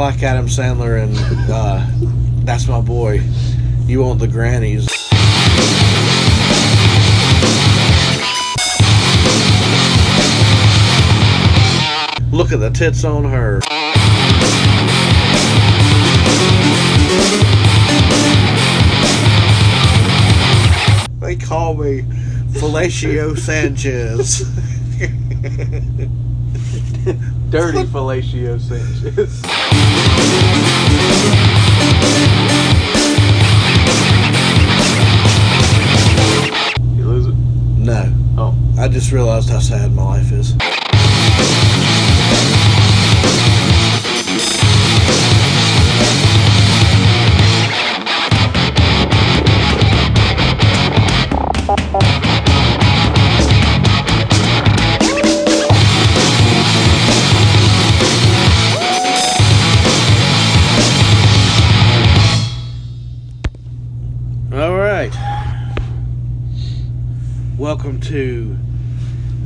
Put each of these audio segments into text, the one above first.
like Adam Sandler and uh, That's My Boy. You want the grannies. Look at the tits on her. They call me Felicio Sanchez. Dirty Fellatio Sanchez. You lose it? No. Oh. I just realized how sad my life is.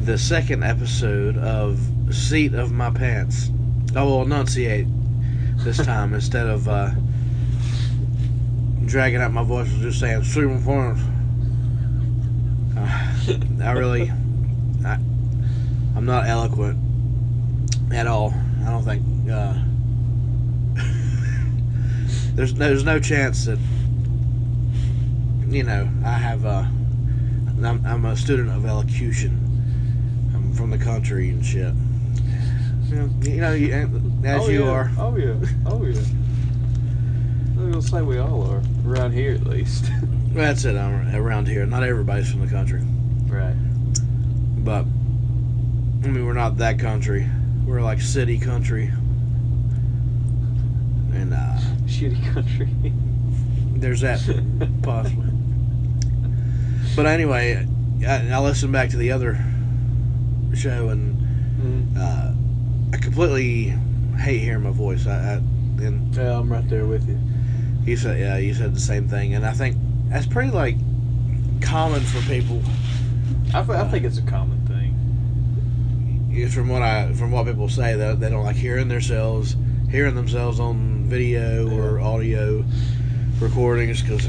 The second episode of Seat of My Pants. I will enunciate this time instead of uh, dragging out my voice and just saying of My Uh, I really, I, I'm not eloquent at all. I don't think. Uh, there's there's no chance that you know I have uh, I'm, I'm a student of elocution. I'm from the country and shit. You know, you, know, you- as oh, you yeah. are. Oh yeah. Oh yeah. I'm gonna say we all are around here at least. That's it. I'm around here. Not everybody's from the country, right. but I mean we're not that country. We're like city country, and uh, Shitty country. there's that possibly. But anyway, I, I listened back to the other show and Mm. uh, I completely hate hearing my voice. I, I and Yeah, I'm right there with you. you said yeah, you said the same thing, and I think that's pretty like common for people. I, th- I think it's a common thing. It's From what I from what people say, that they don't like hearing themselves, hearing themselves on video or audio recordings because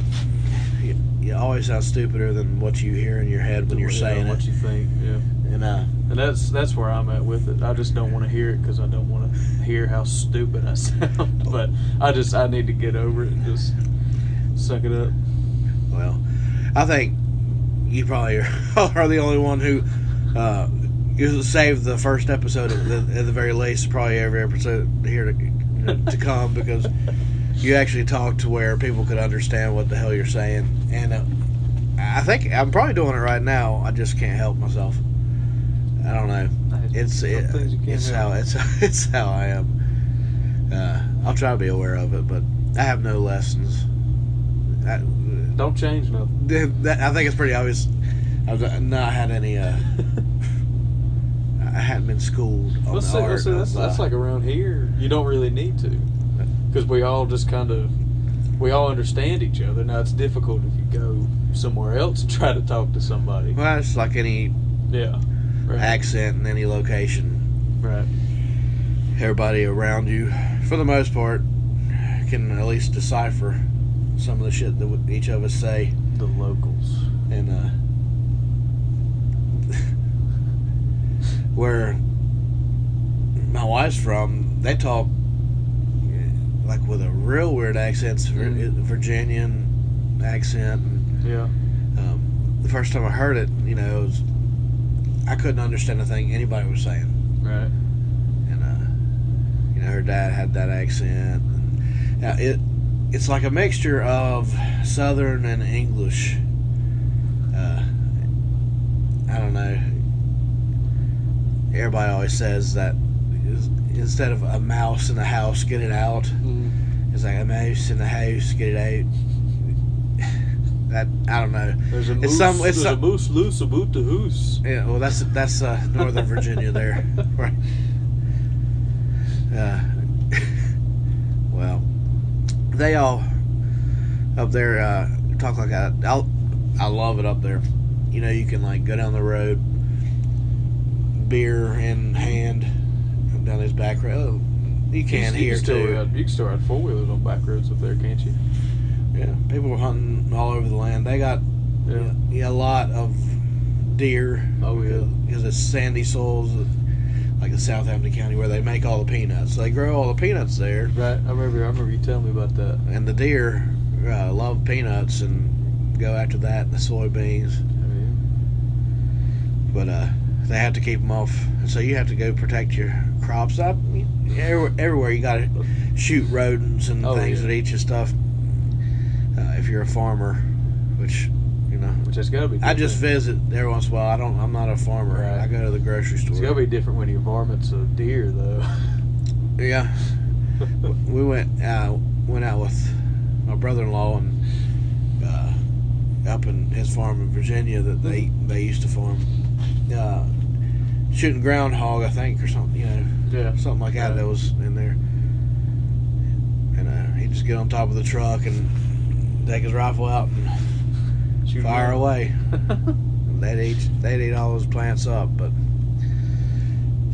you, you always sound stupider than what you hear in your head when you're Yeah, saying what it. you think. Yeah. And uh, And that's that's where I'm at with it. I just don't want to hear it because I don't want to hear how stupid I sound. but I just I need to get over it and just suck it up. Well, I think you probably are, the only one who uh, you saved the first episode at the, at the very least, probably every episode here to to come because you actually talk to where people could understand what the hell you're saying, and uh, I think I'm probably doing it right now. I just can't help myself. I don't know. It's it, things you can't it's how it's it's how I am. Uh, I'll try to be aware of it, but I have no lessons. I, Don't change nothing. that, I think it's pretty obvious. I've not had any. Uh, I hadn't been schooled on Let's the see, art. let's see, that's, of, uh, that's like around here. You don't really need to, because we all just kind of we all understand each other. Now it's difficult if you go somewhere else and try to talk to somebody. well, it's like any Yeah, right, accent in any location. right. Everybody around you, for the most part, can at least decipher some of the shit that each of us say. The locals. and uh, where my wife's from, they talk eh, like with a real weird accent, it's Vir- Mm. Virginian accent. And, Yeah, um, the first time I heard it, you know, it was, I couldn't understand a thing anybody was saying. right. And uh, you know, her dad had that accent. And, now it it's like a mixture of Southern and English. Uh, I don't know. Everybody always says that instead of a mouse in the house, get it out. Mm. It's like a mouse in the house, get it out. That I don't know. There's a It's some- it's there's a some- moose loose about the hoose. Yeah, well, that's that's uh, Northern Virginia there, right? Uh, well, they all up there uh, talk like that. I I love it up there. You know, you can like go down the road, beer in hand, down this back road. You can you, here still too. Ride, you can still ride four wheelers on back roads up there, can't you? Yeah, people were hunting all over the land. They got yeah, yeah a lot of deer. Oh yeah, because it's sandy soils, like in Southampton County, where they make all the peanuts. They grow all the peanuts there. Right. I remember. I remember you telling me about that. And the deer uh, love peanuts and go after that and the soybeans. Oh, yeah. But uh, they have to keep them off, so you have to go protect your crops. Up everywhere, everywhere you got to shoot rodents and Oh, things yeah. that eat your stuff. Uh, if you're a farmer, which you know, Which got to be. I just visit every once in a while. I don't. I'm not a farmer. Right. I go to the grocery store. It's gonna be different when your varmint's a deer, though. Yeah, we went uh, went out with my brother-in-law and uh, up in his farm in Virginia that they they used to farm. Uh, shooting groundhog, I think, or something. You know, yeah. something like that. That was in there. And uh, he'd just get on top of the truck and take his rifle out and Shoot fire away. they'd eat they'd eat all those plants up. But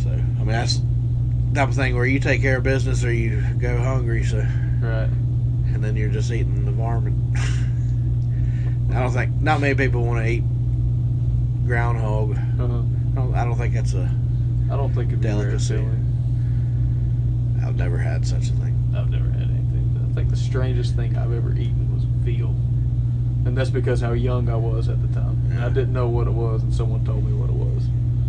so I mean that's the type of thing where you take care of business or you go hungry. So right. and then you're just eating the varmint. I don't think not many people want to eat groundhog. Uh-huh. I don't, I don't think that's a. I don't think it'd Delicacy. I've never had such a thing. I've never had anything. I think the strangest thing I've ever eaten veal, and that's because how young I was at the time. Yeah. I didn't know what it was, and someone told me what it was.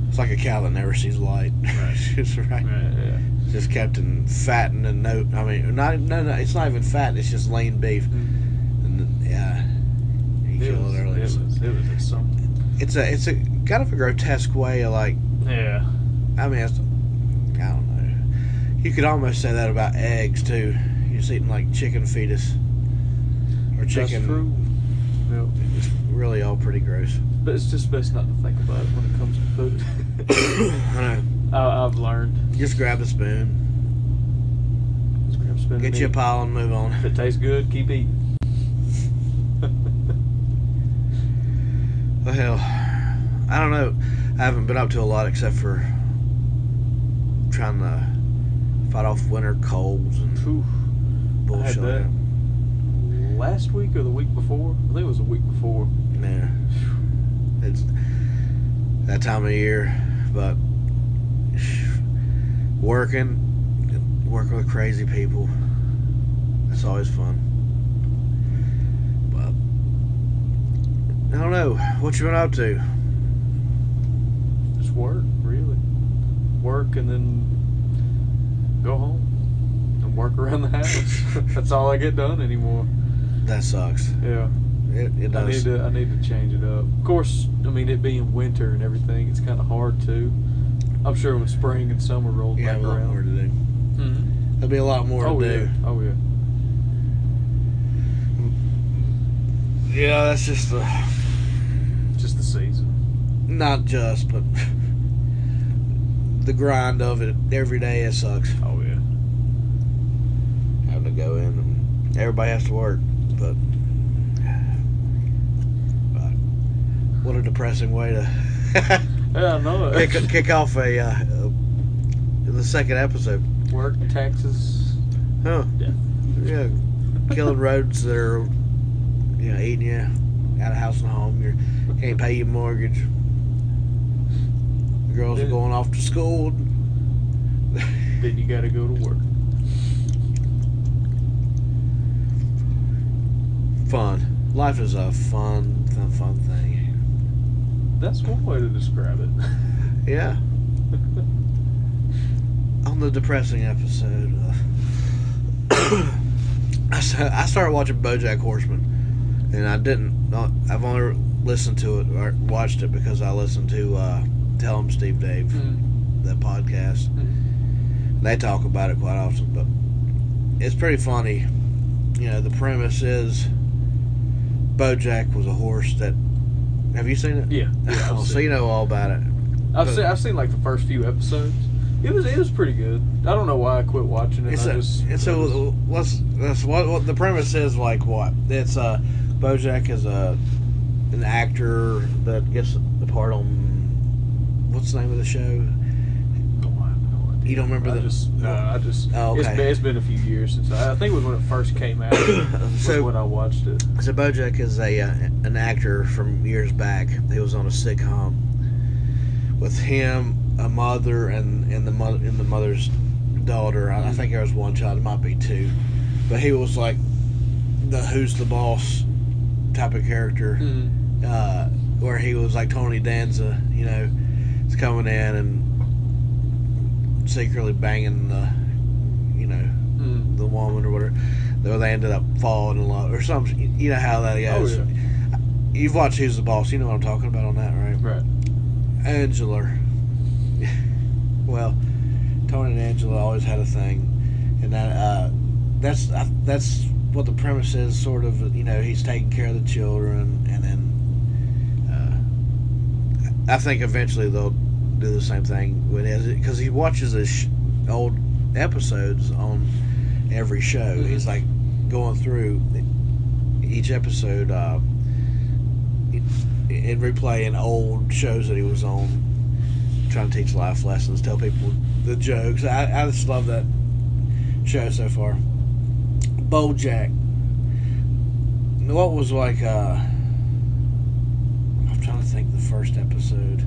It's like a cow that never sees light. Right. It's right. Right. Yeah. Just kept in fattened and no. I mean, not no no. It's not even fat. It's just lean beef. Mm-hmm. And then, yeah, It was, it early. it was. It was just something. It's a it's a kind of a grotesque way of like. Yeah. I mean, it's, I don't know. You could almost say that about eggs too. You're just eating like chicken fetus or chicken. That's true. Yep. It's really all pretty gross. But it's just best not to think about it when it comes to food. I know. I, I've learned. Just grab a spoon, Just grab a spoon get you a pile, and move on. If it tastes good, keep eating. Well, hell, I don't know. I haven't been up to a lot except for trying to fight off winter colds and Phew. I had bullshit. Last week or the week before. I think it was the week before. Yeah, it's that time of year, but working, working with crazy people, that's always fun. But I don't know what you been up to. Just work, really. Work and then go home and work around the house. That's all I get done anymore. That sucks. Yeah. It, it does. I need to I need to change it up. Of course, I mean it being winter and everything, it's kind of hard too. I'm sure when spring and summer roll You back have a lot around. more to do. Mhm. There'll be a lot more Oh to yeah. do. Oh yeah. Yeah, that's just the Just the season. not just, but the grind of it every day. It sucks Oh yeah. having to go in and everybody has to work, but, but what a depressing way to Yeah, I know it. kick, kick off a uh, uh, the second episode. Work, taxes. Huh? Yeah. Yeah, killing roads that are you know eating you out of house and home. You can't pay your mortgage. The girls are going off to school. Then you got to go to work. fun. Life is a fun, fun, fun thing. That's one way to describe it. Yeah. On the depressing episode, uh, I sta- I started watching BoJack Horseman, and I didn't. Not, I've only listened to it or watched it because I listened to uh, Tell 'em Steve Dave, Mm. the podcast. They talk about it quite often, but it's pretty funny. You know, the premise is BoJack was a horse that. Have you seen it? Yeah. yeah oh, so you know all about it. I've seen I've seen like the first few episodes. It was it was pretty good. I don't know why I quit watching it. It's I a, just, and I so just- what's that's what, what the premise is like what it's uh Bojack is a an actor that gets the part on what's the name of the show oh, I have no You don't remember I the? just, no, I just. Oh, it's, okay. been, it's been a few years since I, I think it was when it first came out. So- when I watched it. So Bojack is a uh, an actor from years back. He was on a sitcom with him, a mother, and and the mother and the mother's daughter. I, I think there was one child. It might be two, but he was like the who's the boss type of character, Mm. uh, where he was like Tony Danza. You know, is coming in and secretly banging the, you know, Mm. the woman or whatever. Though they ended up falling in love or something. You know how that Oh, goes. yeah. You've watched Who's the Boss. You know what I'm talking about on that, right? Right. Angela. well, Tony and Angela always had a thing, and that uh, that's I, that's what the premise is. Sort of, you know, he's taking care of the children, and then uh, I think eventually they'll do the same thing it because he watches his sh- old episodes on every show. Mhm. He's like going through each episode. Uh, and replaying old shows that he was on, trying to teach life lessons, tell people the jokes. I, I just love that show so far. BoJack. What was like? uh I'm trying to think. The first episode.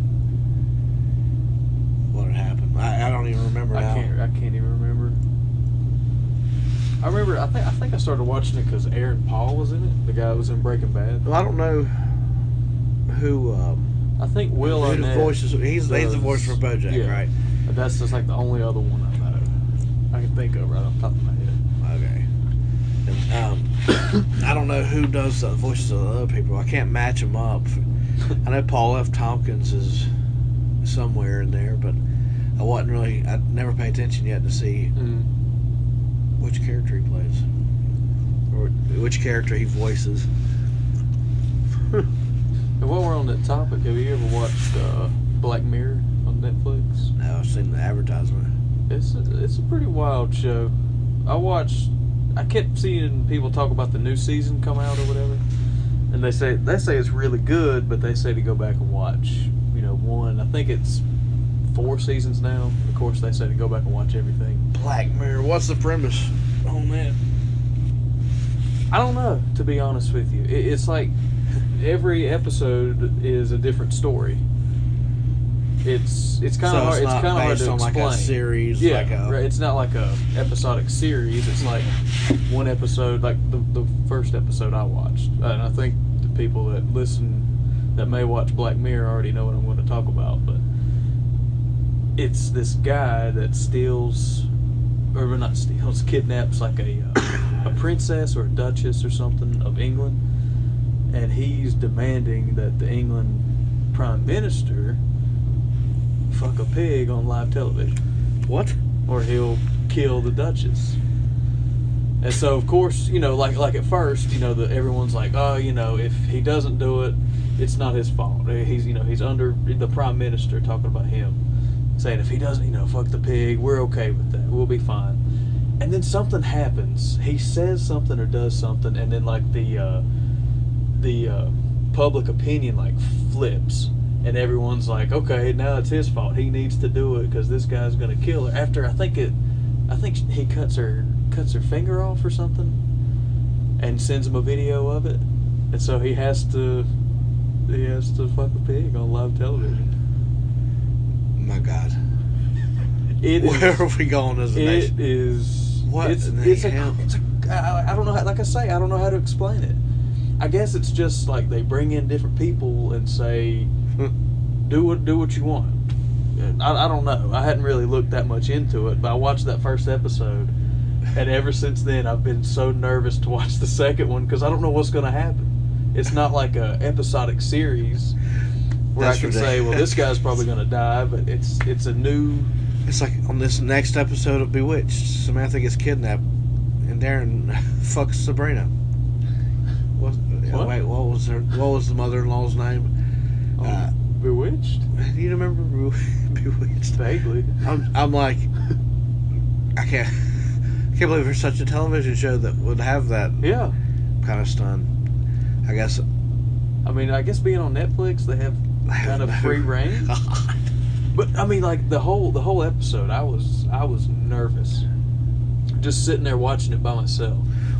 What had happened? I, I don't even remember I now. can't. I can't even remember. I remember. I think. I think I started watching it because Aaron Paul was in it. The guy that was in Breaking Bad. Well, I don't know who. Um, I think Will who the voices. He's he's the voice for BoJack, yeah. right? That's just like the only other one I know. I can think of right off the top of my head. Okay. And, um, I don't know who does the voices of the other people. I can't match them up. I know Paul F. Tompkins is somewhere in there, but I wasn't really. I never pay attention yet to see Mm. Which character he plays or which character he voices. And while we're on that topic, have you ever watched uh, Black Mirror on Netflix? Now I've seen the advertisement. It's a, it's a pretty wild show. I watched. I kept seeing people talk about the new season come out or whatever, and they say they say it's really good, but they say to go back and watch. You know, one. I think it's four seasons now. Of course, they say to go back and watch everything. Black Mirror. What's the premise on that? I don't know, to be honest with you. It, it's like every episode is a different story. It's it's kind of so hard. it's It's kind of hard to explain. like a series. Yeah, like a. It's not like a episodic series. It's like one episode, like the the first episode I watched, and I think the people that listen that may watch Black Mirror already know what I'm going to talk about. But it's this guy that steals, or not steals, kidnaps like a uh, a princess or a duchess or something of England, and he's demanding that the England prime minister fuck a pig on live television what? or he'll kill the Duchess. And so, of course, you know, like like at first, you know, the, everyone's like, oh, you know, if he doesn't do it, it's not his fault. He's, you know, he's under the prime minister talking about him, saying if he doesn't, you know, fuck the pig, we're okay with that, we'll be fine. And then something happens. He says something or does something, and then like the uh, the uh, public opinion like flips, and everyone's like, okay, now it's his fault. He needs to do it because this guy's gonna kill her. After I think it, I think he cuts her cuts her finger off or something, and sends him a video of it, and so he has to he has to fuck a pig on live television. My God. It is- Where are we going as a nation? It is. What It's, it's a. It's a. I, I don't know. How, like I say, I don't know how to explain it. I guess it's just like they bring in different people and say, do what do what you want. I, I don't know. I hadn't really looked that much into it, but I watched that first episode, and ever since then I've been so nervous to watch the second one because I don't know what's going to happen. It's not like a episodic series where That's I can say, well, this guy's probably going to die, but it's it's a new It's like on this next episode of Bewitched, Samantha gets kidnapped, and Darren fucks Sabrina. What? What? Wait, what was her? What was the mother-in-law's name? Uh, Bewitched. do you remember Be- Bewitched? Vaguely. I'm, I'm like, I can't, I can't believe there's such a television show that would have that Yeah. kind of stun. I guess. I mean, I guess being on Netflix, they have kind of free oh reign. But I mean, like the whole the whole episode, I was I was nervous, just sitting there watching it by myself.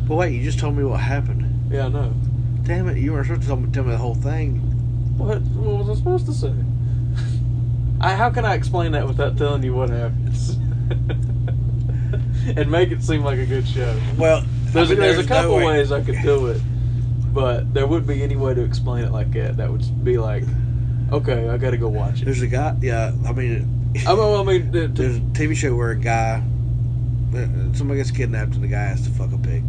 But wait, you just told me what happened. Yeah, I know. Damn it, you weren't supposed to tell me, tell me the whole thing. What what was I supposed to say? I how can I explain that without telling you what happens? and make it seem like a good show. Well, There's, I mean, there's, a no couple way- ways I could do it, but there wouldn't be any way to explain it like that. That would be like, okay, I got to go watch it. There's a guy. Yeah, I mean, I mean, I mean, to- to- there's a TV show where a guy, uh, somebody gets kidnapped and the guy has to fuck a pig.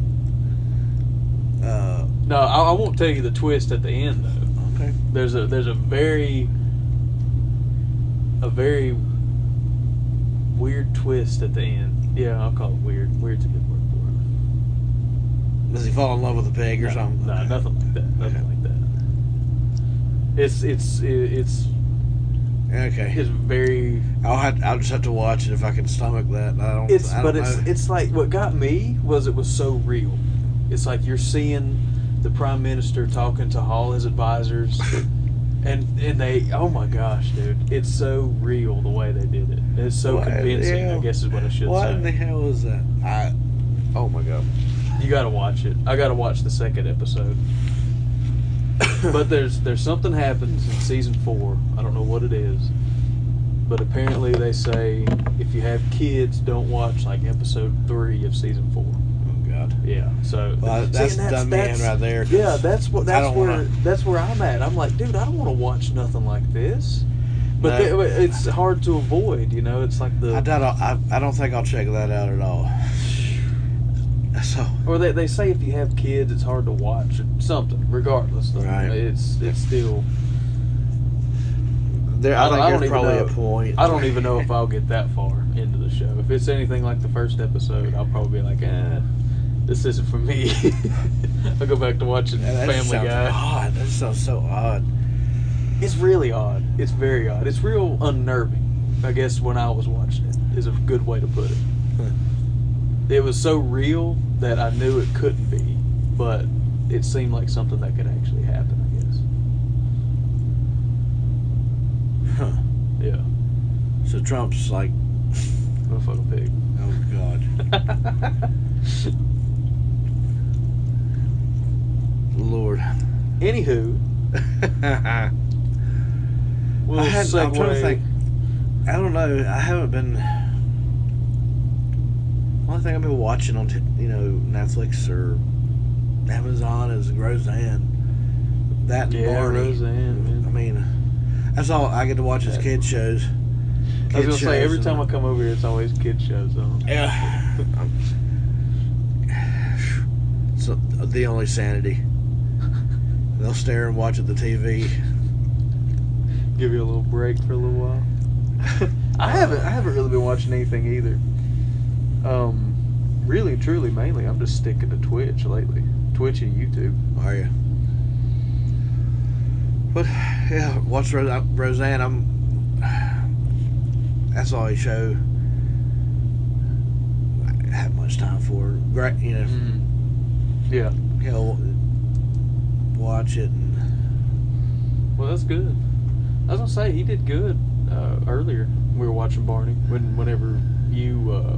Uh, no, I, I won't tell you the twist at the end though. okay. There's a there's a very a very weird twist at the end. Yeah, I'll call it weird. Weird's a good word for it. Does he fall in love with a pig or no, something? No, nothing like that. Nothing Okay. like that. It's it's it's Okay. it's very I'll have, I'll just have to watch it if I can stomach that. I don't. It's I but don't it's know. it's like what got me was it was so real. It's like you're seeing the prime minister talking to all his advisors, and and they oh my gosh, dude, it's so real the way they did it. It's so What convincing. I guess is what I should say. What in the hell is that? I. Oh my god. You got to watch it. I got to watch the second episode. but there's there's something happens in season four. I don't know what it is, but apparently they say if you have kids, don't watch like episode three of season four. Oh god. Yeah. So Well, See, that's and dumb man right there. Yeah, that's what that's where wanna- that's where I'm at. I'm like, dude, I don't want to watch nothing like this. But No. they- it's hard to avoid, you know. It's like the I. I'll, I I don't think I'll check that out at all. So or they, they say if you have kids, it's hard to watch something. Regardless, though, Right. it's it's still. there, I I, don't- think I there's even probably know. a point. I don't even know if I'll get that far into the show. If it's anything like the first episode, I'll probably be like, eh, this isn't for me. I'll go back to watching Yeah, that Family sounds Guy. odd. That sounds so odd. It's really odd. It's very odd. It's real unnerving. I guess when I was watching it is a good way to put it. It was so real that I knew it couldn't be, but it seemed like something that could actually happen. I guess. Huh. Yeah. So Trump's like, Motherfucking pig. oh god, Lord. Anywho, we'll I had, I'm trying to think. I don't know. I haven't been. The only thing I've been watching on, t- you know, Netflix or Amazon is Roseanne. That and Yeah, Barney. Roseanne, man. I mean, that's all I get to watch is kid shows. I was gonna say every time I come over here, it's always kid shows on. Yeah. so the only sanity. They'll stare and watch at the TV. Give you a little break for a little while. I haven't. I haven't really been watching anything either. Um, really, truly, mainly, I'm just sticking to Twitch lately. Twitch and YouTube. Are you? But yeah, watch Ro- Roseanne. I'm. That's all I show. I have much time for. Great, you know. Yeah. Hell, watch it and Well, that's good. I was gonna say he did good uh, earlier. We were watching Barney when whenever you uh,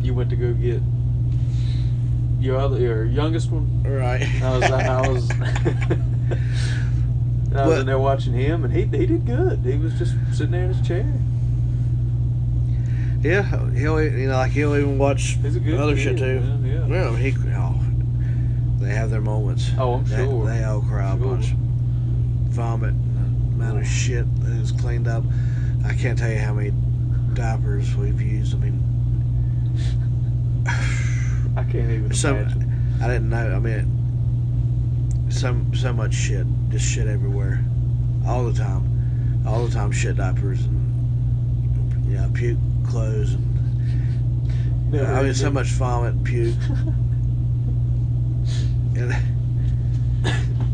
you went to go get your other your youngest one. right. I was I was I was in there watching him, and he he did good. He was just sitting there in his chair. Yeah, he'll you know like he'll even watch He's a good other kid, shit too. man, yeah. Well, he oh, they have their moments. Oh, I'm They- sure. They, all cry a bunch. Vomit, and the amount of shit that is cleaned up. I can't tell you how many diapers we've used. I mean, I can't even so imagine. I didn't know. I mean, so so much shit, just shit everywhere, all the time, all the time. Shit diapers and yeah, puke clothes and Never I mean, so much vomit, puke. And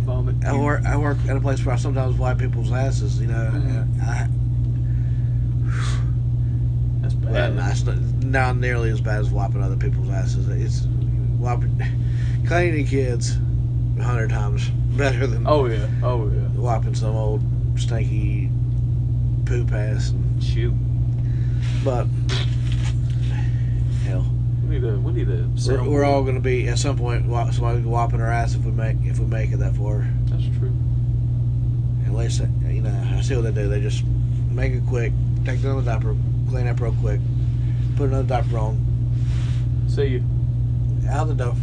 Vomit. I work. I work at a place where I sometimes wipe people's asses. You know, Mhm. I, That's well, bad. it's not, nearly as bad as wiping other people's asses. It's wiping, cleaning kids, a hundred times better than Oh yeah. Oh yeah. wiping some old stinky poop ass and Shoot. But hell, We need to. We need to. we're, we're all going to be at some point wa- somebody whopping our ass if we make if we make it that far. That's true. At least uh, you know I see what they do. They just make it quick, take another diaper, clean up real quick, put another diaper on, See you. out the door.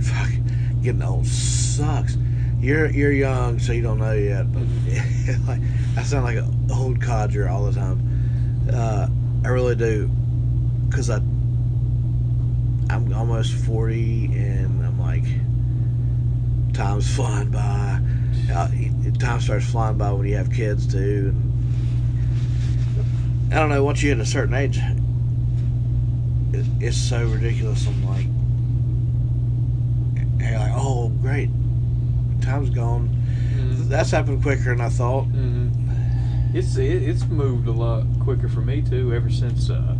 Fuck, getting old sucks. You're you're young, so you don't know yet. But like, I sound like an old codger all the time. Uh, I really do, cause I I'm almost forty, and I'm like, time's flying by. Uh, time starts flying by when you have kids too. And I don't know. Once you hit a certain age, it, it's so ridiculous. I'm like, you're like, oh great, time's gone. Mm-hmm. That's happened quicker than I thought. hmm It's it, it's moved a lot quicker for me too. Ever since uh,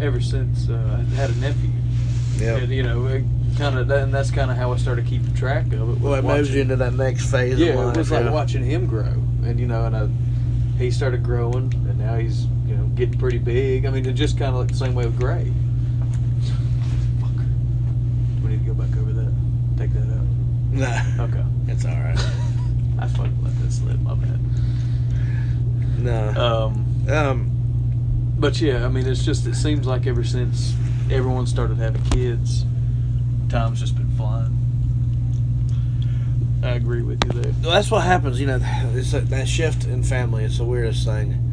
ever since uh, I had a nephew. Yeah. You know, kind of, and that's kind of how I started keeping track of it. Well, it moves you into that next phase. Yeah, of life, it was like yeah. watching him grow, and you know, and I, he started growing, now he's you know getting pretty big. I mean, it's just kind of like the same way with Gray. Fuck. We need to go back over that. Take that out. Nah, Okay. it's all right. I fucking let that slip. My bad. No. Um, Um. but yeah, I mean, it's just it seems like ever since everyone started having kids, time's just been flying. I agree with you there. Well, that's what happens, you know. It's that that shift in family. It's the weirdest thing,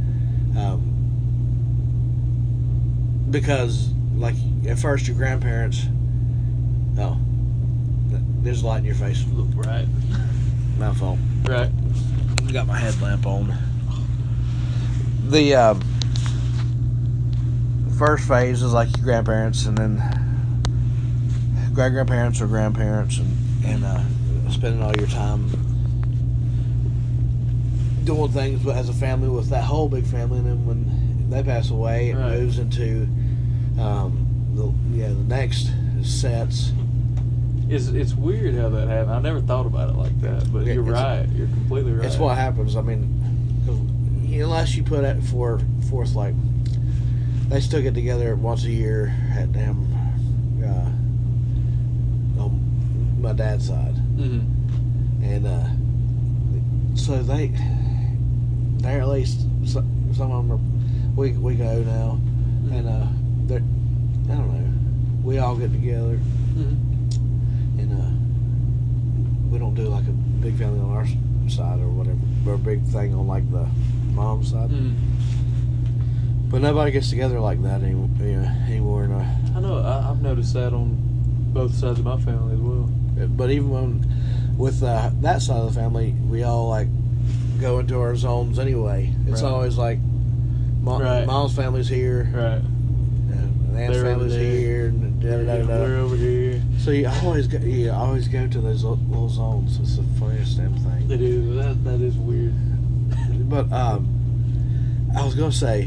um, because like at first your grandparents. Oh, there's a light in your face. Look right, My fault. right. Got my headlamp on. The um, first phase is like your grandparents, and then great grandparents or grandparents, and and uh, spending all your time doing things as a family with that whole big family, and then when they pass away, it Right. moves into um, the yeah the next sets. It's it's weird how that happened. I never thought about it like that, but Yeah, you're right. You're completely right. It's what happens. I mean, 'cause unless you put it for forth like they still get together once a year at damn uh, on my dad's side, hmm and uh, so they they're at least some, some of them are week week ago now, and uh, they're I don't know. We all get together hmm and uh, we don't do like a big family on our side or whatever, or a big thing on like the mom's side. hmm But nobody gets together like that any, you know, anymore. And, uh, I know. I, I've noticed that on both sides of my family as well. but even when with uh, that side of the family, we all like go into our zones anyway. It's Right. always like mom, Right. mom's family's here, Right. and aunt's They're family's here, and da, da, da, da. We're over here. So you always go, you always go to those little zones. It's the funniest damn thing. It is. That that is weird. But um, I was gonna say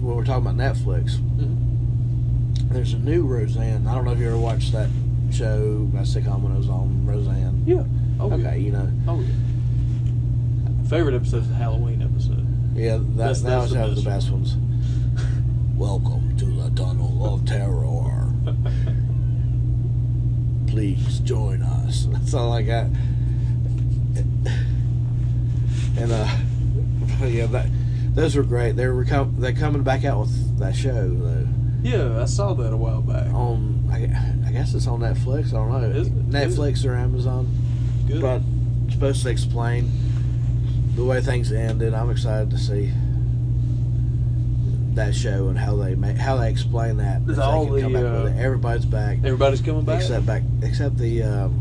when we're talking about Netflix, Mhm. there's a new Roseanne. I don't know if you ever watched that show. That sitcom when it was on Roseanne. Yeah. Oh, okay, Yeah. you know, Oh yeah. Favorite episode is the Halloween episode. yeah, that That's- that that's was the one of the best ones. Welcome to the tunnel of terror. Please join us. That's all I got. And uh, yeah, that those were great. They're recom- they're coming back out with that show though. yeah, I saw that a while back. on I, I guess it's on Netflix. I don't know. Is? Netflix or Amazon. Good. But supposed to explain the way things ended. I'm excited to see that show and how they make how they explain that. Is all the, back with uh. Everybody's back Everybody's coming back. except back except the um,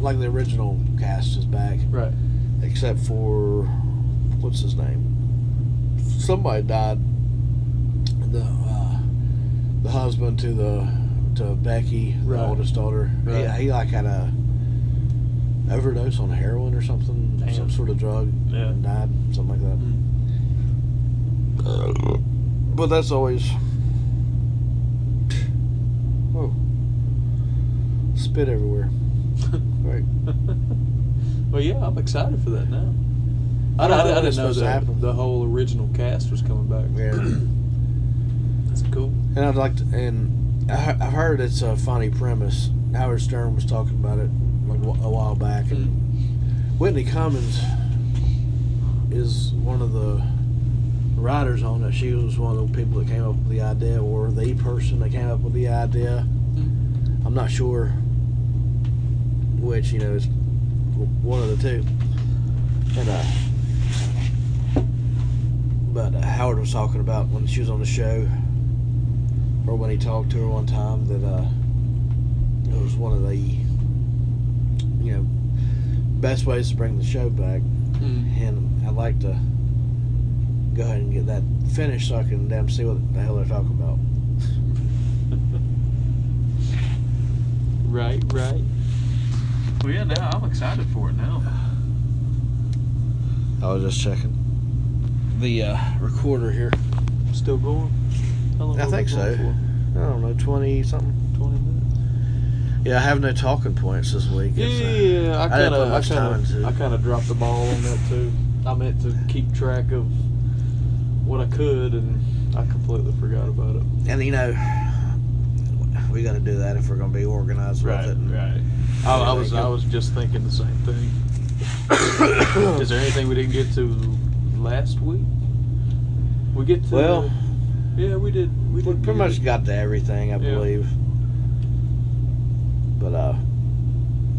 like the original cast is back right. except for what's his name? Somebody died. The uh, the husband to the to Becky, the Right. oldest daughter. Right. He, he like had a overdose on heroin or something, Damn. some sort of drug, Yeah. and died, something like that. Mm. But that's always. Whoa. Spit everywhere. Right. Well, yeah, I'm excited for that now. I, I I, I didn't it's know that the whole original cast was coming back. Yeah. That's cool. And I'd like to, and I, I've heard it's a funny premise. Howard Stern was talking about it like a while back, and Whitney Cummings is one of the writers on it. She was one of the people that came up with the idea, or the person that came up with the idea. I'm not sure which. You know, it's w- one of the two. And uh, but uh, Howard was talking about when she was on the show, or when he talked to her one time, that uh, it was one of the you know best ways to bring the show back. Mm. And I'd like to go ahead and get that finished so I can damn see what the hell they're talking about. Right, right. Well, yeah, now I'm excited for it now. I was just checking the uh, recorder here. Still going? How long I think so. going I don't know, twenty something. For? Twenty minutes. Yeah, I have no talking points this week. Yeah, It's, uh, yeah, I I kind of, I kind of. I kind of dropped the ball on that too. I meant to keep track of what I could, and I completely forgot about it. and you know, we got to do that if we're going to be organized with it. and- right. I, I was, I was just thinking the same thing. Is there anything we didn't get to last week? We get to. Well, yeah, we did. We We did pretty much got to everything, I Yeah. believe. But uh,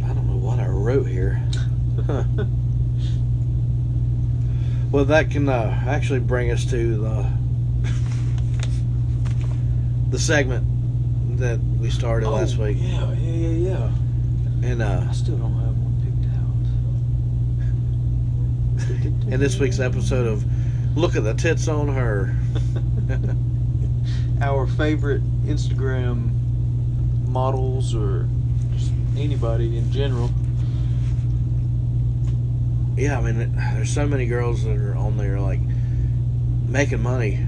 I don't know what I wrote here. Well, that can uh, actually bring us to the the segment that we started last Oh, week, Yeah, yeah, yeah, yeah. and uh, I still don't have one picked out. in this week's episode of "Look at the Tits on Her." Our favorite Instagram models or anybody in general. Yeah, I mean, there's so many girls that are on there like making money,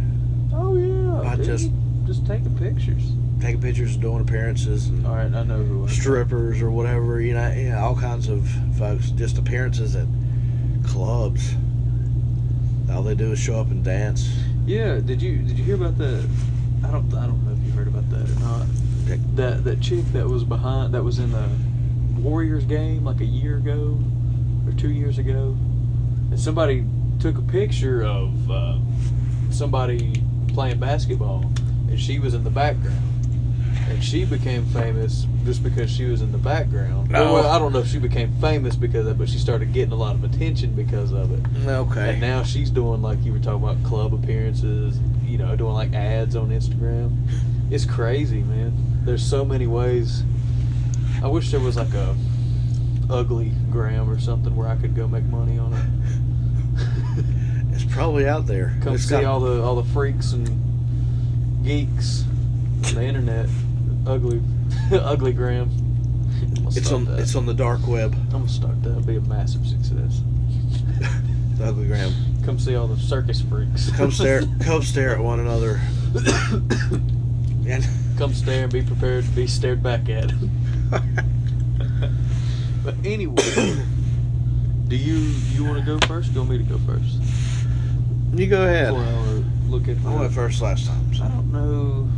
Oh yeah, dude. just- just taking pictures. taking pictures, doing appearances, and All right, I know who. Strippers or whatever. You know, yeah, all kinds of folks. Just appearances at clubs. All they do is show up and dance. Yeah, did you did you hear about that? I don't I don't know if you heard about that or not. That that chick that was behind that was in the Warriors game like a year ago or two years ago, and somebody took a picture of uh, somebody playing basketball, and she was in the background. And she became famous just because she was in the background. Oh. Well, I don't know if she became famous because of it, but she started getting a lot of attention because of it. Okay. And now she's doing like you were talking about club appearances, you know, doing like ads on Instagram. It's crazy, man. There's so many ways. I wish there was like a ugly gram or something where I could go make money on it. it's probably out there. Come It's see got- all the all the freaks and geeks on the internet. Ugly, ugly gram. It's on. that. It's on the dark web. I'm gonna start that. It'll be a massive success. The ugly gram. Come see all the circus freaks. Come stare. come stare at one another. And Come stare and be prepared to be stared back at. but anyway, do you you want to go first? Do you want me to go first? you go ahead. Before I look at. I went first last time. So. I don't know.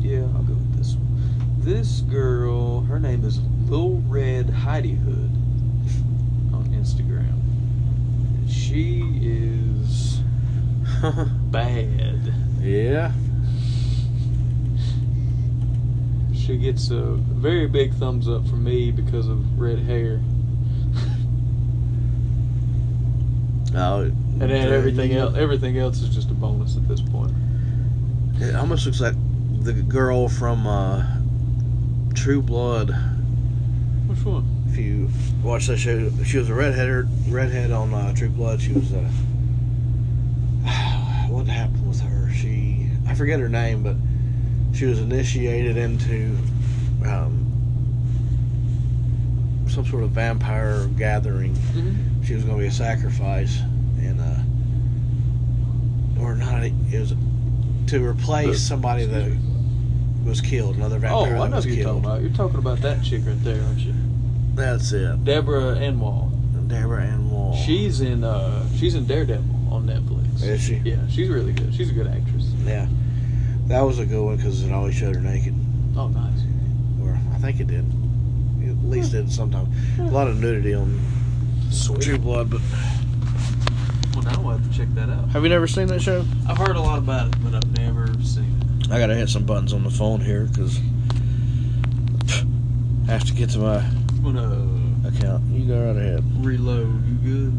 Yeah, I'll go with this one. This girl, her name is Lil Red Heidi Hood on Instagram. And she is bad. yeah. She gets a very big thumbs up from me because of red hair. Oh. And then everything else everything else is just a bonus at this point. It almost looks like the girl from uh, True Blood. Which one? If you watch that show, she was a redhead. Redhead on uh, True Blood. She was. Uh, what happened with her? She. I forget her name, but she was initiated into um, some sort of vampire gathering. Mm-hmm. She was going to be a sacrifice, and uh, or not. It was to replace somebody that was killed. Another vampire. Oh, I know was who you're killed. talking about. You're talking about that chick right there, aren't you? That's it. Deborah Ann Woll. Deborah Ann Woll. She's in uh she's in Daredevil on Netflix. Is she? Yeah, she's really good. She's a good actress. Yeah, that was a good one because it always showed her naked, Oh, nice. or I think it did. At least did sometimes. A lot of nudity on Sweet. True Blood, but Well, now we'll have to check that out. have you never seen that show? I've heard a lot about it, but I've never seen it. I gotta hit some buttons on the phone here because I have to get to my I'm account. You go right ahead. reload. You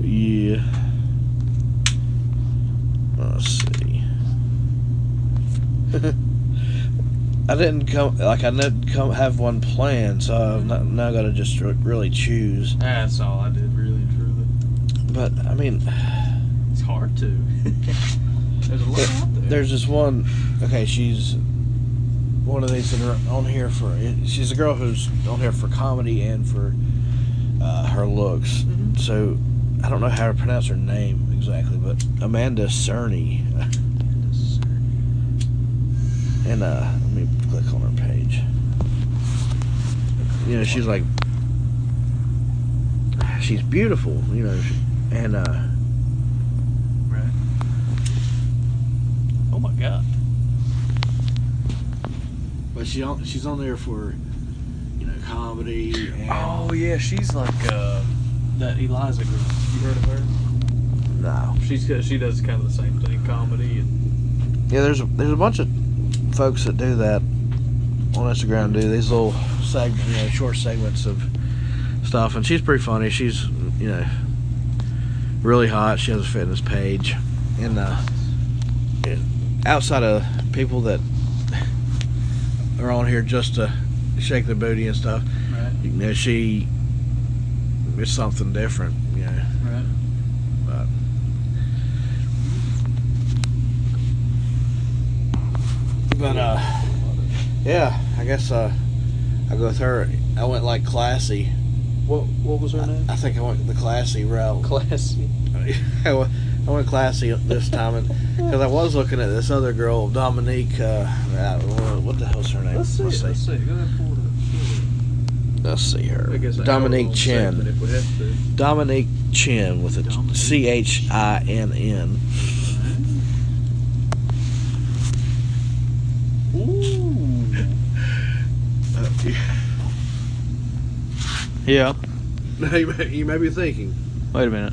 good? Yeah. Let's see. I didn't come like I didn't come have one planned, so I've not, now got to just really choose. That's all I did, really and truly. But I mean, It's hard to. There's a lot out there. there's this one. Okay, she's one of these that are on here for. She's a girl who's on here for comedy and for uh, her looks. Mhm. So I don't know how to pronounce her name exactly, but Amanda Cerny. And uh, let me click on her page. You know, she's like, she's beautiful. You know, she- and uh, Right. Oh my god. but she on she's on there for, you know, comedy. And, Oh yeah, she's like uh, that Eliza girl. You heard of her? no, She's she does kind of the same thing, comedy and yeah. There's a there's a bunch of folks that do that on Instagram. Do these little seg, you know, short segments of stuff, and she's pretty funny. She's you know really hot. She has a fitness page, and uh, outside of people that are on here just to shake the booty and stuff, right, you know, she is something different. You know, right. but but uh, yeah, I guess uh, I go with her. I went like classy. What what was her name? I think I went the classy route. Classy. I went classy this time, and because I was looking at this other girl, Dominique. Uh, what the hell's her name? Let's see. Let's see. see. Go ahead, pull it up. Let's see her. I guess Dominique hour-long Chin. segment If we have to. Dominique Chinn with a Dominique. C H I N N. Ooh. Yeah. you may- you may be thinking. Wait a minute.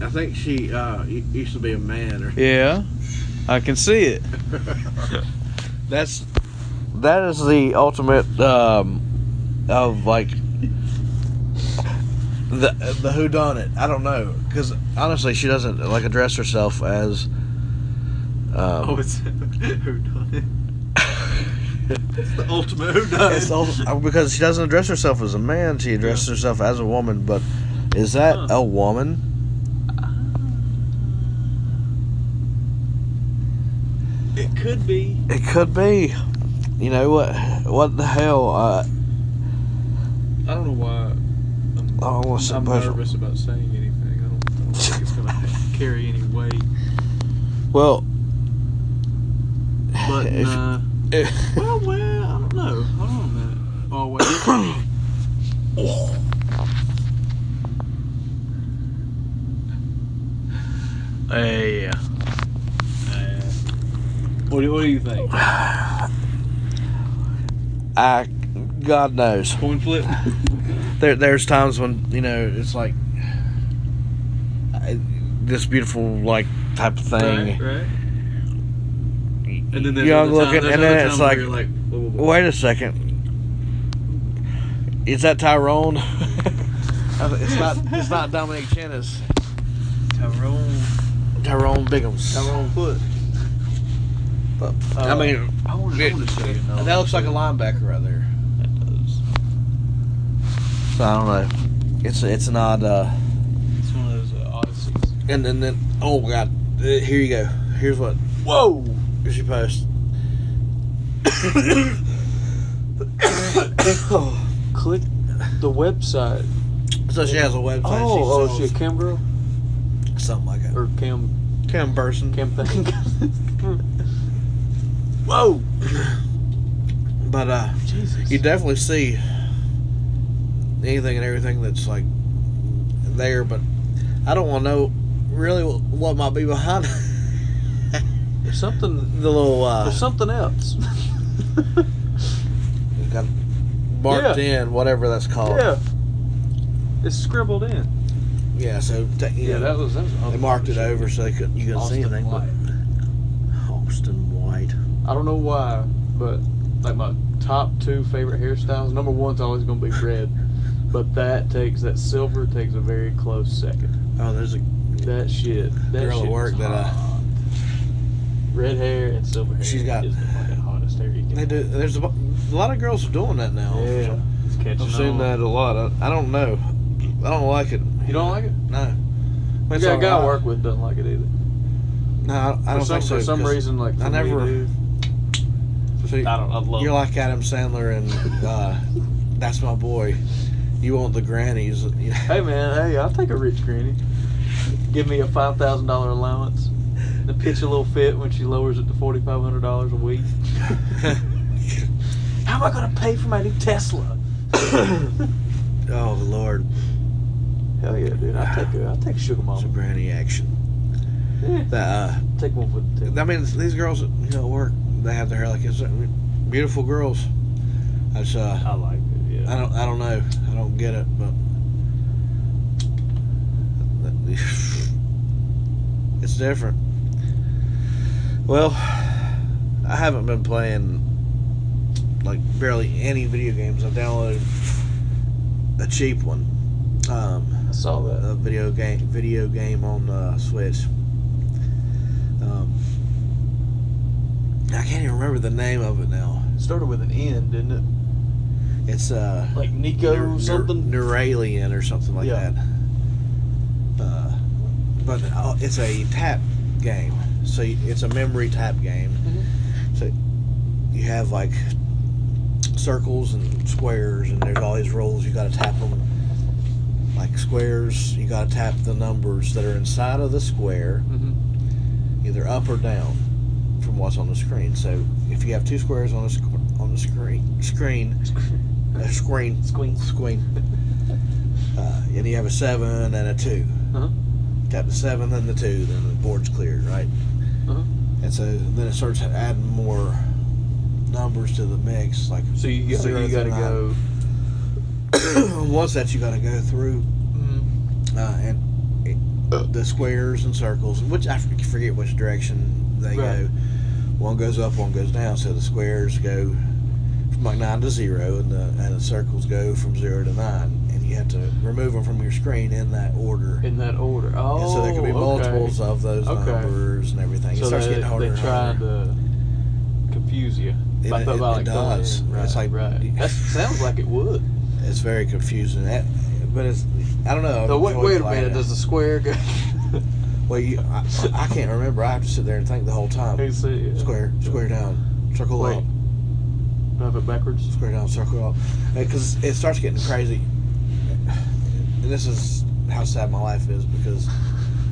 I think she uh, used to be a man. Or Yeah. I can see it. that's that is the ultimate um, of like the the who done it. I don't know because honestly, she doesn't like address herself as. Um, Oh, it's who? It's the ultimate who it. because she doesn't address herself as a man, she addresses herself as a woman. But is that Huh. a woman? It could be. It could be. You know what? What the hell? Uh, I don't know why. I'm, I to I'm say nervous about saying anything. I don't, I don't think it's gonna carry any weight. Well, But if- uh, if- well, well, I don't know. Hold on a minute. Oh wait. Hey. Uh, what do, what do you think? I, God knows. Coin flip? There, there's times when you know it's like I, this beautiful like type of thing. Right, right. And then there's young other time- looking, there's and then it's like, like whoa, whoa, whoa. wait a second. Is that Tyrone? it's not. It's not Dominic Chinn. It's Tyrone. Tyrone Biggums. Tyrone Foot. But, Uh, I mean, I want it- to show you. another that looks like a linebacker right there. That does. So I don't know. It's it's an odd. Uh, It's one of those uh, odysseys. and then then oh god, Uh, here you go. Here's what. Whoa! Your post. Click the website. so she has a website. Oh, oh, she is she a girl something like that. or cam Cam Burson. cam thing? Whoa! But uh, Jesus. you definitely see anything and everything that's like there, but I don't want to know really what might be behind There's something. the little. Uh, There's something else. got marked Yeah. in, whatever that's called. yeah. It's scribbled in. Yeah, so ta- Yeah, know, that was. That was they marked it over so they couldn't you couldn't see anything. White. But Austin White. I don't know why, but like my top two favorite hairstyles. Number one's always going to be red, but that takes that silver takes a very close second. Oh, there's a That shit. That Girl at work that, uh, hot. Red hair and silver hair. She's got- is the fucking hottest hair you can. they do. There's a, a lot of girls are doing that now. Yeah, it's catching I've seen on. that a lot. I, I don't know. I don't like it. You don't like it? No. The It's guy, guy I work with doesn't like it either. No, I, I don't some, think so. for some reason, like I never- dude, see, I don't. I love. You're it. like Adam Sandler and uh, that's my boy. You want the grannies. You know. Hey man, hey, I'll take a rich granny. Give me a five thousand dollar allowance. The pitch a little fit when she lowers it to forty five hundred dollars a week. How am I gonna pay for my new Tesla? oh Lord, Hell yeah, dude! I'll take a, I'll take a sugar some mama. granny action. Yeah, That, uh, take one for the team. I mean, these girls, you know, work. they have their hair like it's I mean, beautiful girls. I just, uh, I like it. Yeah. I don't, I don't know, I don't get it, but it's different. Well, I haven't been playing like barely any video games. I've downloaded a cheap one, um, I saw that. a video game, video game on uh, Switch. Um, I can't even remember the name of it now. It started with an N, didn't it? It's uh, Like Nico something. Neur- Neuralien or something like Yeah. that. Uh, but uh, it's a tap game, so you, it's a memory type game. Mhm. So you have like circles and squares, and there's all these rolls. You got to tap them. Like squares, you got to tap the numbers that are inside of the square, Mhm. either up or down, from what's on the screen. So if you have two squares on the sc- on the screen, screen, uh, screen. Squeen. Uh, and you have a seven and a 2 Uh-huh. Tap the seven, and the two, then the board's cleared, right? And so then it starts adding more numbers to the mix. Like So you, so you got to go. once that you got to go through Mm, uh, and it, the squares and circles, which I forget which direction they Right. go. One goes up, one goes down. So the squares go from like nine to zero, and the and the circles go from zero to nine. To remove them from your screen in that order. in that order. Oh, and so there could be oh, okay. multiples of those Okay. numbers and everything. So it starts they, getting harder they harder. to confuse you. It- By- it- by, it like does. Right, It's like- right. That sounds like it would. It's very confusing. That, but it's I don't know. So wait, wait a minute. it. Does the square go? Well, you, I, I can't remember. I have to sit there and think the whole time. See, yeah. Square, square down, circle Wait. up, have it backwards? square down, circle up. Because it starts getting crazy. And this is how sad my life is because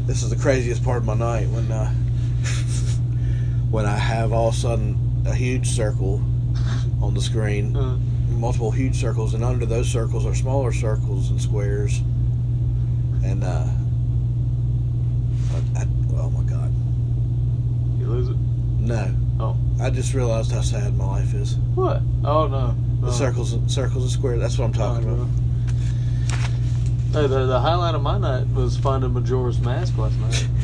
this is the craziest part of my night when uh, when I have all of a sudden a huge circle on the screen, Uh, multiple huge circles, and under those circles are smaller circles and squares. And uh, I, I, oh my god, you lose it. no! Oh. I just realized how sad my life is. What? Oh no. The no. circles, and circles and squares. That's what I'm talking Oh, about. No. Hey, the, the highlight of my night was finding Majora's Mask last night.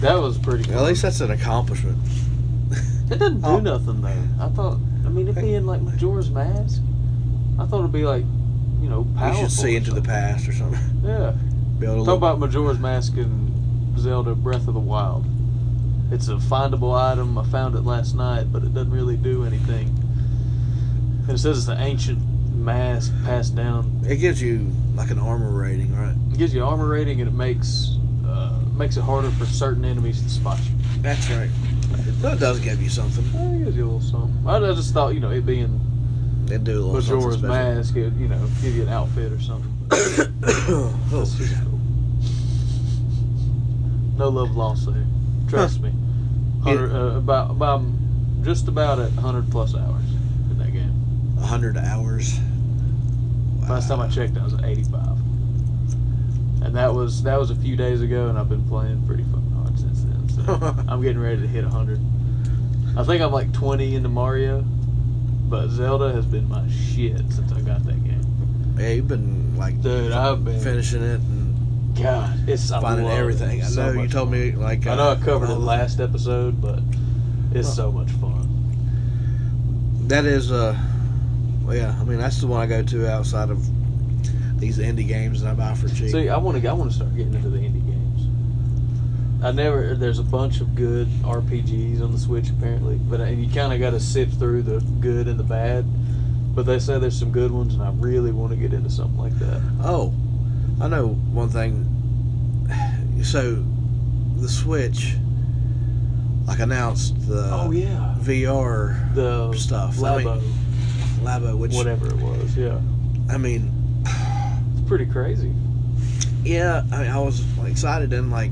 That was pretty cool. At least that's an accomplishment. It doesn't do Oh. nothing though. I thought. I mean, it being like Majora's Mask, I thought it'd be like, you know, powerful. You should see into the past or something. Yeah. Be able Talk look. about Majora's Mask in Zelda Breath of the Wild. It's a findable item. I found it last night, but it doesn't really do anything. And it says it's an ancient mask passed down. It gives you like an armor rating, right? It gives you armor rating, and it makes uh, makes it harder for certain enemies to spot you. That's right. So it does give you something. Well, it gives you a little something. I just thought, you know, it being It do a little Majora's. Mask, it, you know, give you an outfit or something. oh, cool. No love lost there. Trust me. Hundred, uh, about about just about at hundred plus hours in that game. hundred hours. Last time I checked, I was at eighty-five. and that was that was a few days ago, and I've been playing pretty fucking hard since then. So I'm getting ready to hit hundred. I think I'm like 20 into Mario, but Zelda has been my shit since I got that game. Yeah, you've been like Dude, I've been finishing it and God, it's I finding love it. everything. I It's so know you told fun. me like I know I uh, covered it the- last episode, but it's Huh. so much fun. That is uh, well, yeah. I mean that's the one I go to outside of these indie games that I buy for cheap. See, I want to I want to start getting into the indie games. I never. There's a bunch of good RPGs on the Switch apparently, but and you kind of got to sift through the good and the bad. But they say there's some good ones, and I really want to get into something like that. Oh, I know one thing. So, the Switch, like announced the oh yeah, VR the stuff. I mean, Which whatever it was. Yeah, I mean, it's pretty crazy. yeah, I, mean, I was excited and like,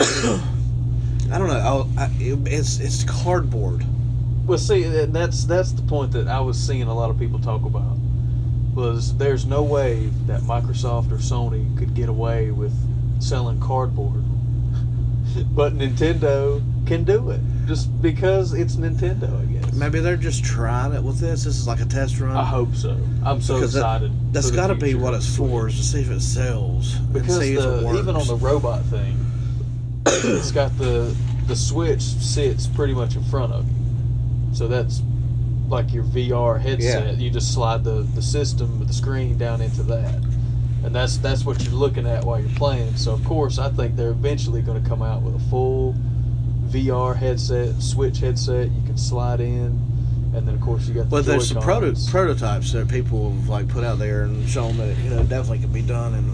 I don't know. I, I, it's it's cardboard. Well, see, that's that's the point that I was seeing a lot of people talk about. Was there's no way that Microsoft or Sony could get away with selling cardboard, but Nintendo can do it just because it's Nintendo, I guess. Maybe they're just trying it with this. This is like a test run. I hope so. I'm so Because that- excited. That's for the got to be what it's for, is to see if it sells because if it even on the robot thing, it's got the the switch sits pretty much in front of you, so that's like your VR headset. You just slide the the system, the screen down into that, and that's that's what you're looking at while you're playing. So of course, I think they're eventually going to come out with a full VR headset, Switch headset. You can slide in, and then of course you got the But there's some proto- prototypes that people have like put out there and shown that you know definitely can be done in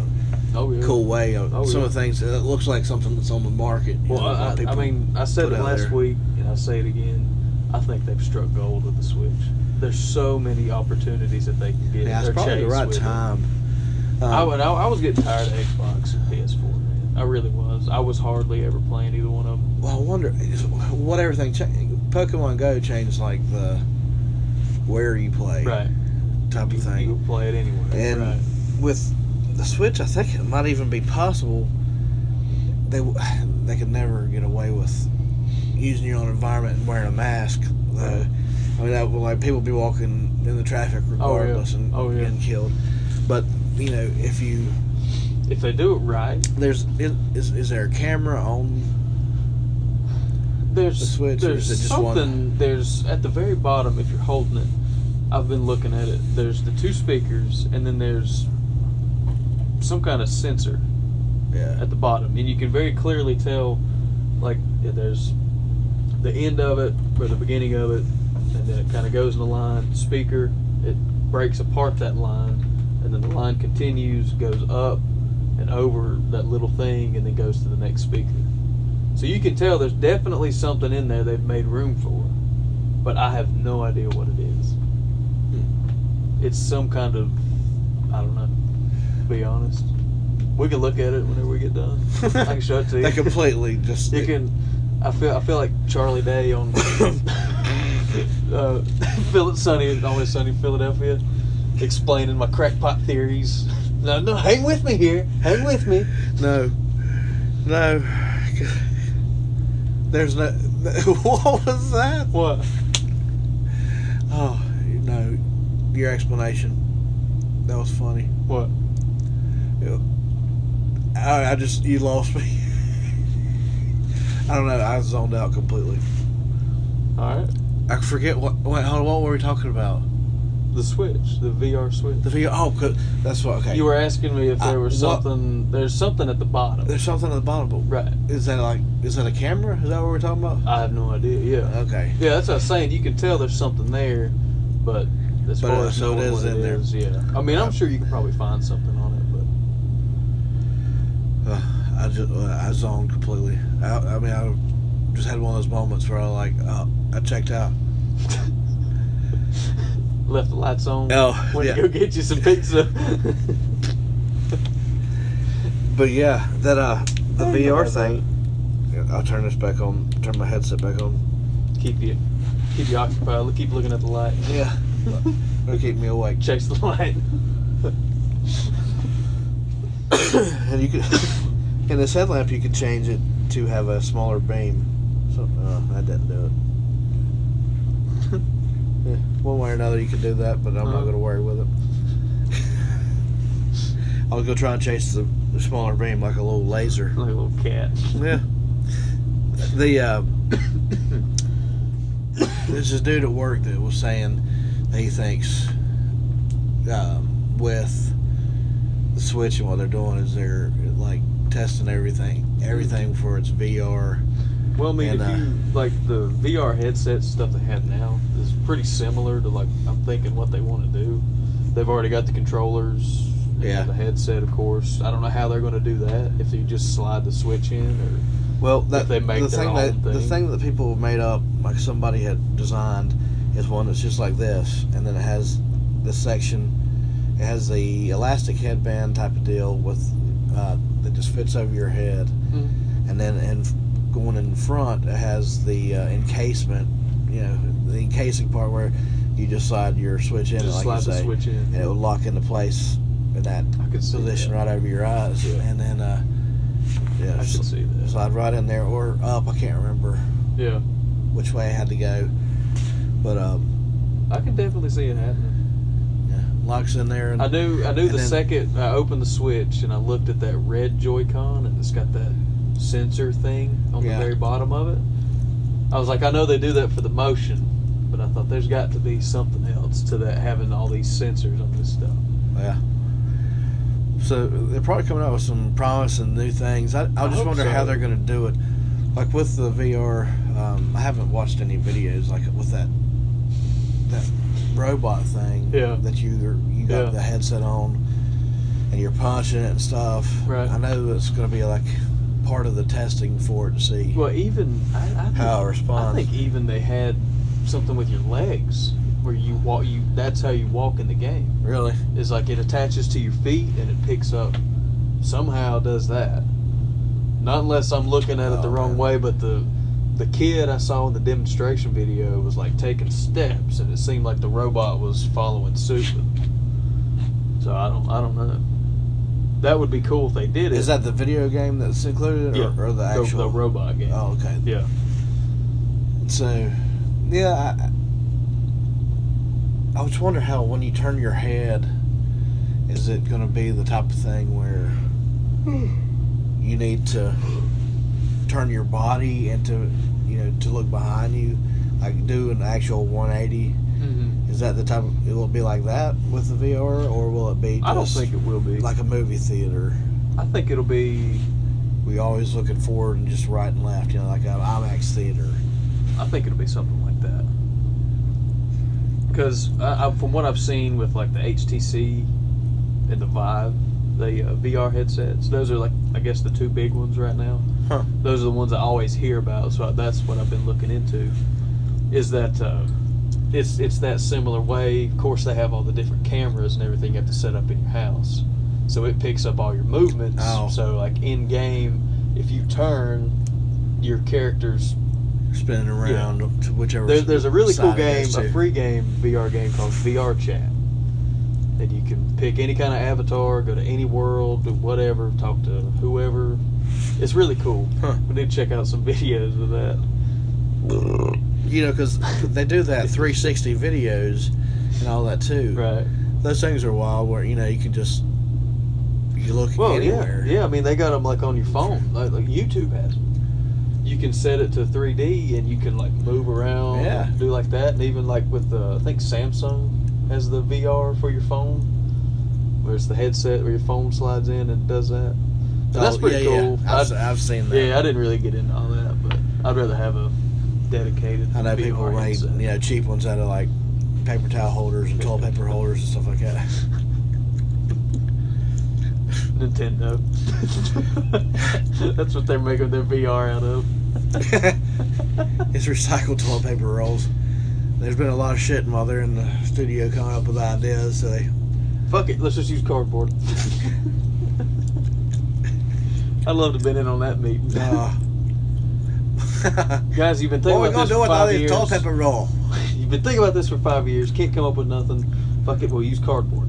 oh, a yeah. cool way. Oh, some yeah. of the things that looks like something that's on the market. Well, know, I, I, I mean, I said it last there. week, and I say it again. I think they've struck gold with the Switch. There's so many opportunities that they can get. Yeah, it's probably the right time. Um, I, would- I, I was getting tired of Xbox and PS4, man. I really was. I was hardly ever playing either one of them. well, I wonder what everything changed. Pokemon Go changed like the where you play Right. type You, of thing. you play it anywhere. And right. with the Switch, I think it might even be possible. They they could never get away with using your own environment and wearing a mask. Though. I mean, that would like people be walking in the traffic oh, regardless and Oh, yeah. getting killed. But you know, if you If they do it right, there's is is there a camera on? there's The Switch, there's just one? something there's at the very bottom if you're holding it i've been looking at it there's the two speakers and then there's some kind of sensor Yeah. at the bottom and you can very clearly tell like there's the end of it or the beginning of it and then it kind of goes in the line speaker it breaks apart that line and then the line continues goes up and over that little thing and then goes to the next speaker so you can tell there's definitely something in there they've made room for but i have no idea what it is it's some kind of i don't know to be honest we can look at it whenever we get done i can show it to you They completely just. you can. I feel. I feel like Charlie Day on uh, Phil Sunny, always sunny Philadelphia, explaining my crackpot theories. No, no, hang with me here. Hang with me. No, no. There's no. What was that? What? Oh no, your explanation. That was funny. What? I, I just you lost me. I don't know. I zoned out completely. All right. I forget what. Wait, hold on. What were we talking about? The Switch, the VR Switch. The video. Oh, 'cause- that's what. Okay. You were asking me if there Uh, was what- something. There's something at the bottom. There's something at the bottom. But Right. Is that like? Is that a camera? Is that what we're talking about? I have no idea. Yeah. Okay. Yeah, that's what I was saying. You can tell there's something there, but as But, far uh, as so it is in it there. is, yeah. I mean, I'm sure you could probably find something on it, but Uh, I just uh, I zoned completely. I, I mean, I just had one of those moments where I like, oh, I checked out. left the lights on. Oh, went yeah. to go get you some pizza. But yeah, that uh, the VR thing. I'll turn this back on. Turn my headset back on. keep you, keep you occupied. Keep looking at the light. Yeah. It'll keep me awake. Chase the light. and you could in this headlamp you could change it to have a smaller beam. So uh, I didn't do it. One way or another, you can do that, but I'm not Uh-huh. going to worry with it. I'll go try and chase the, the smaller beam like a little laser. Like a little cat. Yeah. The uh, there's this dude at work that was saying that he thinks um, with the Switch and what they're doing is they're like testing everything, everything for its VR. Well, I mean, And, if uh, you like the VR headset stuff they have now is pretty similar to like I'm thinking what they want to do. They've already got the controllers, and Yeah. the headset, of course. I don't know how they're going to do that. If you just slide the switch in, or Well, that they make the thing that the thing. thing that people made up, like somebody had designed, is one that's just like this, and then it has this section. It has the elastic headband type of deal with uh, that just fits over your head, Mhm. and then and going in front, it has the uh, encasement. You know, the encasing part where you just slide your switch in, just like slide you the say, switch in. and it will lock into place in that I could see position that. right over your eyes, Yeah. and then uh, yeah, I could see that. slide right in there or up. I can't remember Yeah, which way I had to go, but um, I can definitely see it happening. yeah, locks in there. And, I knew I knew the then- second I opened the switch and I looked at that red Joy-Con and it's got that sensor thing on Yeah. the very bottom of it. I was like, I know they do that for the motion, thought there's got to be something else to that having all these sensors on this stuff. yeah. So they're probably coming out with some promising new things. I, I I just wonder so. how they're going to do it. Like with the VR, um, I haven't watched any videos like with that that robot thing. Yeah. That you you got Yeah. the headset on, and you're punching it and stuff. Right. I know it's going to be like part of the testing for it to see. Well, even I, I think, How it I think even they had something with your legs where you walk. You that's how you walk in the game. Really? is like it attaches to your feet and it picks up somehow does that not unless i'm looking at it the Oh, wrong man. way but the the kid i saw in the demonstration video was like taking steps and it seemed like the robot was following suit so i don't i don't know that would be cool if they did it Is that the video game that's included, yeah, or, or the actual? the, robot game Oh, okay. yeah So, yeah, I, I just wonder how when you turn your head, is it going to be the type of thing where you need to turn your body into, you know, to look behind you, like do an actual 180? mm-hmm. Is that the type? Of, it will be like that with the VR, or will it be? Just i don't think it will be like a movie theater. i think it'll be We always looking forward and just right and left, you know, like an IMAX theater. I think it'll be something like that. Because from what I've seen with like the HTC and the Vive, the uh, VR headsets, those are like I guess the two big ones right now. Huh. Those are the ones I always hear about. So that's what I've been looking into. Is that uh, it's it's that similar way? Of course, they have all the different cameras and everything you have to set up in your house, so it picks up all your movements. Oh. So like in game, if you turn, your character's spinning around to whichever. there, there's a really cool game, a free game, VR game called VR Chat. And you can pick any kind of avatar, go to any world, do whatever, talk to whoever. It's really cool. Huh. We need to check out some videos of that. You know, because they do that 360 videos and all that too. Right. Those things are wild. Where you know you can just you look Well, anywhere. yeah, yeah. I mean, they got them like on your phone, like, like YouTube has them. You can set it to 3D, and you can like move around, Yeah. and do like that, and even like with the, I think Samsung has the VR for your phone, where it's the headset where your phone slides in and does that. And that's Oh, pretty yeah, cool. Yeah. I've, I've seen that. yeah, I didn't really get into all that, but I'd rather have a dedicated. I know VR people headset. you know cheap ones out of like paper towel holders and toilet paper holders and stuff like that. Nintendo. That's what they're making their VR out of. it's recycled toilet paper rolls. There's been a lot of shit while they're in the studio coming up with ideas. So they, Fuck it, let's just use cardboard. I'd love to have been in on that meeting. uh, Guys, you've been thinking what we about this do for with all five these years. toilet paper roll? You've been thinking about this for five years. Can't come up with nothing. Fuck it, we'll use cardboard.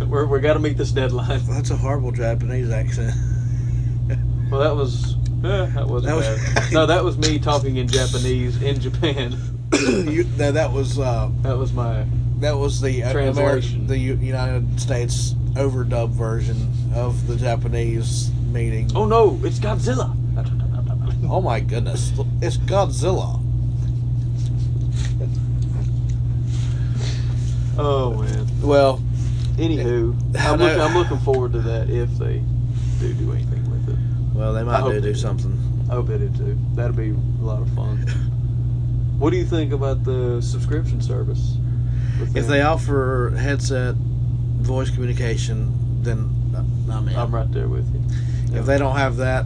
We're we got to meet this deadline. That's a horrible Japanese accent. Well, that was eh, that wasn't That was- bad. no, that was me talking in Japanese in Japan. you, no, that was uh, That was my that was the uh, Translation. The United States overdub version of the Japanese meeting. Oh no, it's Godzilla. Oh my goodness, it's Godzilla. Oh man. Well, Anywho, I I'm looking, I'm looking forward to that if they do do anything with it. well, they might hope do, do something. I hope they do too. That'd be a lot of fun. What do you think about the subscription service? If they offer headset voice communication, then I'm in. I'm right there with you. If they don't have that,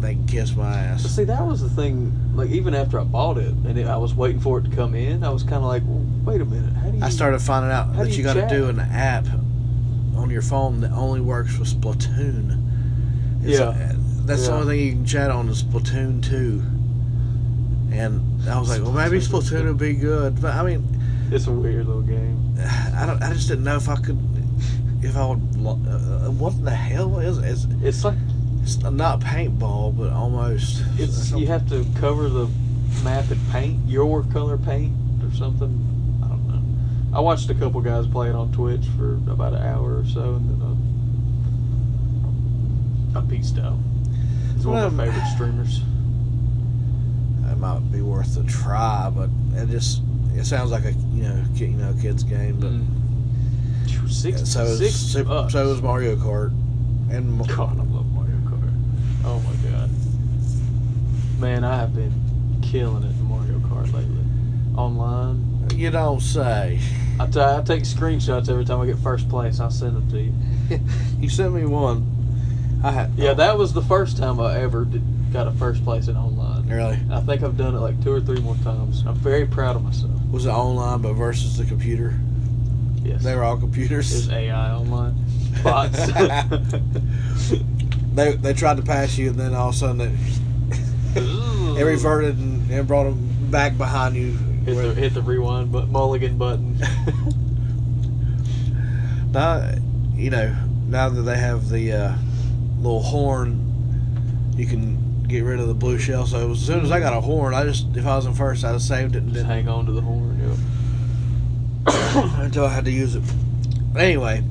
they can kiss my But ass. see, that was the thing. Like even after I bought it and it, I was waiting for it to come in, I was kind of like, well, "Wait a minute, how do you?" I started finding out that you, you got to do an app on your phone that only works with Splatoon. It's Yeah. uh, that's the only thing you can chat on is Splatoon 2. And I was like, well, maybe Splatoon would be good. But I mean, It's a weird little game. I don't. I just didn't know if I could, if I would. Uh, uh, what the hell is it? It's, It's like it's not paintball, but almost. it's you have to cover the map in paint, your color paint or something. I. I watched a couple guys play it on Twitch for about an hour or so, and then uh, I peaced out. He's one of my favorite streamers. It might be worth a try, but it just it sounds like a you know ki- you know kids game, but. Phew, Six, so is six Sup- bucks. so is Mario Kart, and God, I love Mario Kart. Oh my god. Man, I have been killing it in Mario Kart lately. Online. you don't say. I t- I take screenshots every time I get first place. I'll send them to you. you sent me one. I had Yeah, oh. that was the first time I ever did, got a first place in online. really I think I've done it like two or three more times. I'm very proud of myself. was it online, but versus the computer. Yes. They were all It computers. was AI online. Bots. they they tried to pass you, and then all of a sudden they, they reverted and, and brought them back behind you. Hit the, hit the rewind but mulligan button. now, you know, now that they have the uh, little horn, you can get rid of the blue shell. So as soon as I got a horn, I just if I was in first, I'd have saved it and Just hang on to the horn. Until I had to use it. Anyway,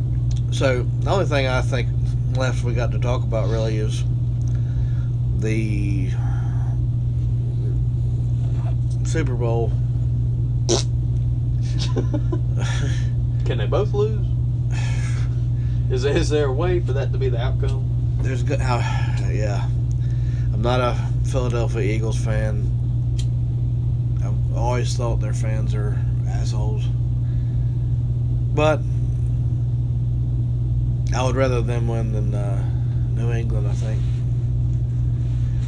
so the only thing I think left we got to talk about really is the Super Bowl. Can they both lose? Is is there a way for that to be the outcome? There's good how, yeah. I'm not a Philadelphia Eagles fan. I've always thought their fans are assholes, but I would rather them win than uh, New England. I think.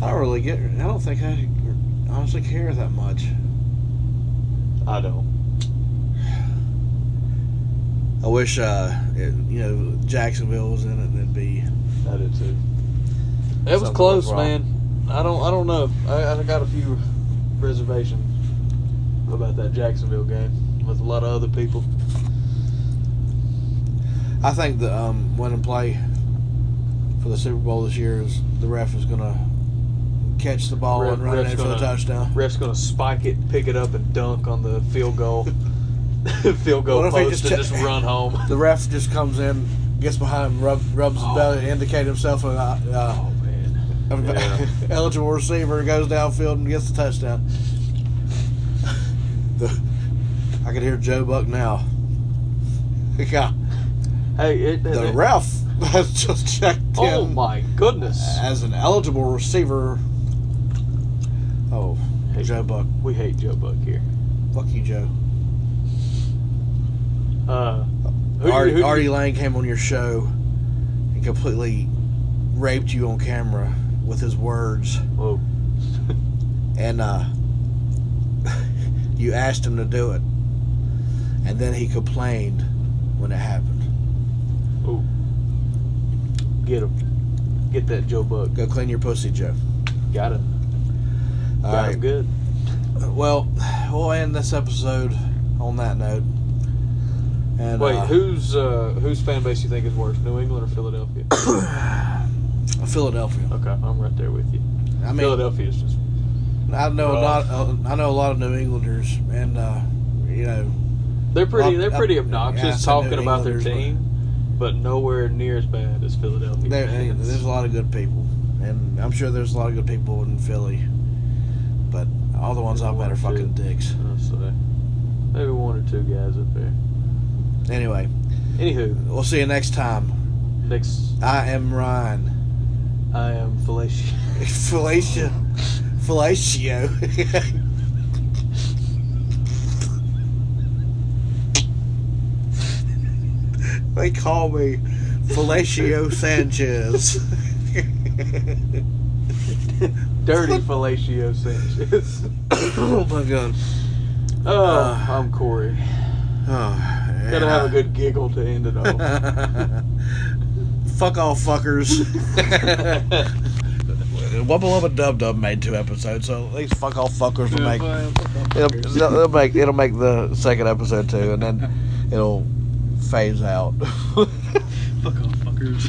I don't really get. I don't think I honestly care that much. I don't. I wish, uh, it, you know, Jacksonville was in it. and It'd be. I did too. It was Something close, went wrong. man. I don't. I don't know. I, I got a few reservations about that Jacksonville game with a lot of other people. I think the um, win and play for the Super Bowl this year is the ref is gonna catch the ball Ref- and run it ref's in for the gonna- touchdown. Ref's gonna spike it, pick it up, and dunk on the field goal, field goal What post, just and ch- just run home. The ref just comes in, gets behind him, rub, rubs his Oh. belly, to indicate himself an uh, Oh man. uh, Yeah. eligible receiver, goes downfield and gets the touchdown. the, I can hear Joe Buck now. Yeah, Hey, it, the it- ref has just checked Oh in my goodness. as an eligible receiver. Oh, Hey. Joe Buck. We hate Joe Buck here. Fuck you, Joe. Uh, who Artie, who Artie Lange came on your show and completely raped you on camera with his words, Whoa. and uh, you asked him to do it, and then he complained when it happened. Ooh. Get him. Get that Joe Buck. Go clean your pussy, Joe. Got it. All Got right. him good. Well, we'll end this episode on that note. And, Wait, uh, whose uh, whose fan base you think is worse, New England or Philadelphia? Philadelphia. Okay, I'm right there with you. I mean, Philadelphia is just I know a lot. rough. Uh, I know a lot of New Englanders, and uh, you know, they're pretty Well, they're uh, pretty obnoxious said talking New about their team, but nowhere near as bad as Philadelphia. there, there's a lot of good people, and I'm sure there's a lot of good people in Philly. But all the ones I've met are fucking dicks. I'll say. Maybe one or two guys up there. Anyway, Anywho, we'll see you next time. next I am Ryan. I am Felicia. Felicia. Fellatio. they call me Fellatio Sanchez. Dirty Fellatio Sanchez. oh my god. Oh, uh, I'm Corey. Oh, Gotta have a good giggle to end it off. Fuck all fuckers. Wubba Wubba Dub Dub made two episodes, so at least fuck all fuckers will make it'll, it'll make it'll make the second episode too, and then it'll phase out. Fuck all fuckers.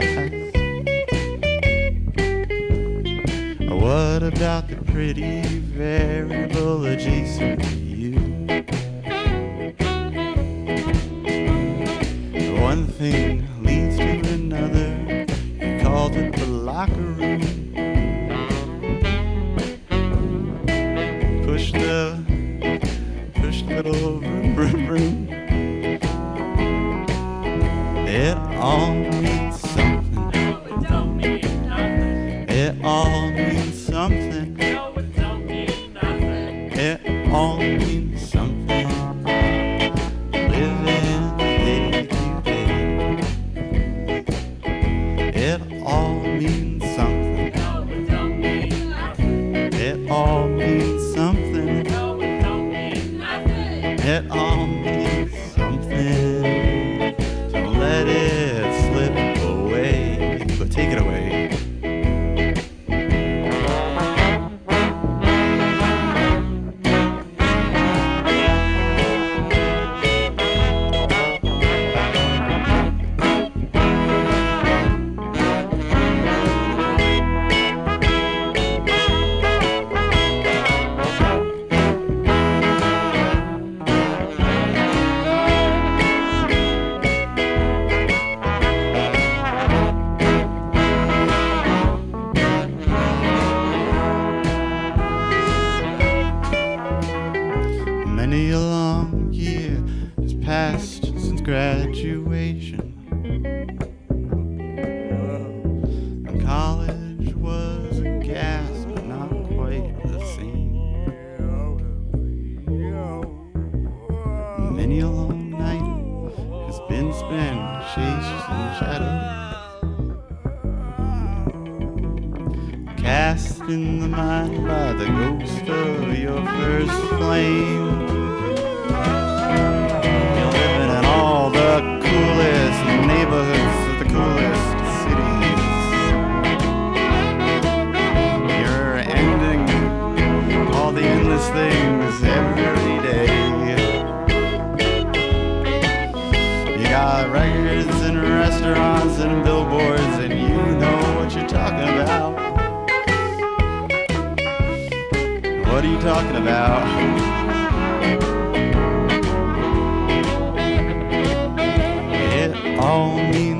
Class. What about the pretty variable adjacent Been spinning She's in shadows, shadow. Cast in the mind by the ghost of your first flame. You're living in all the coolest neighborhoods of the coolest cities. You're ending all the endless things. What are you talking about? It all means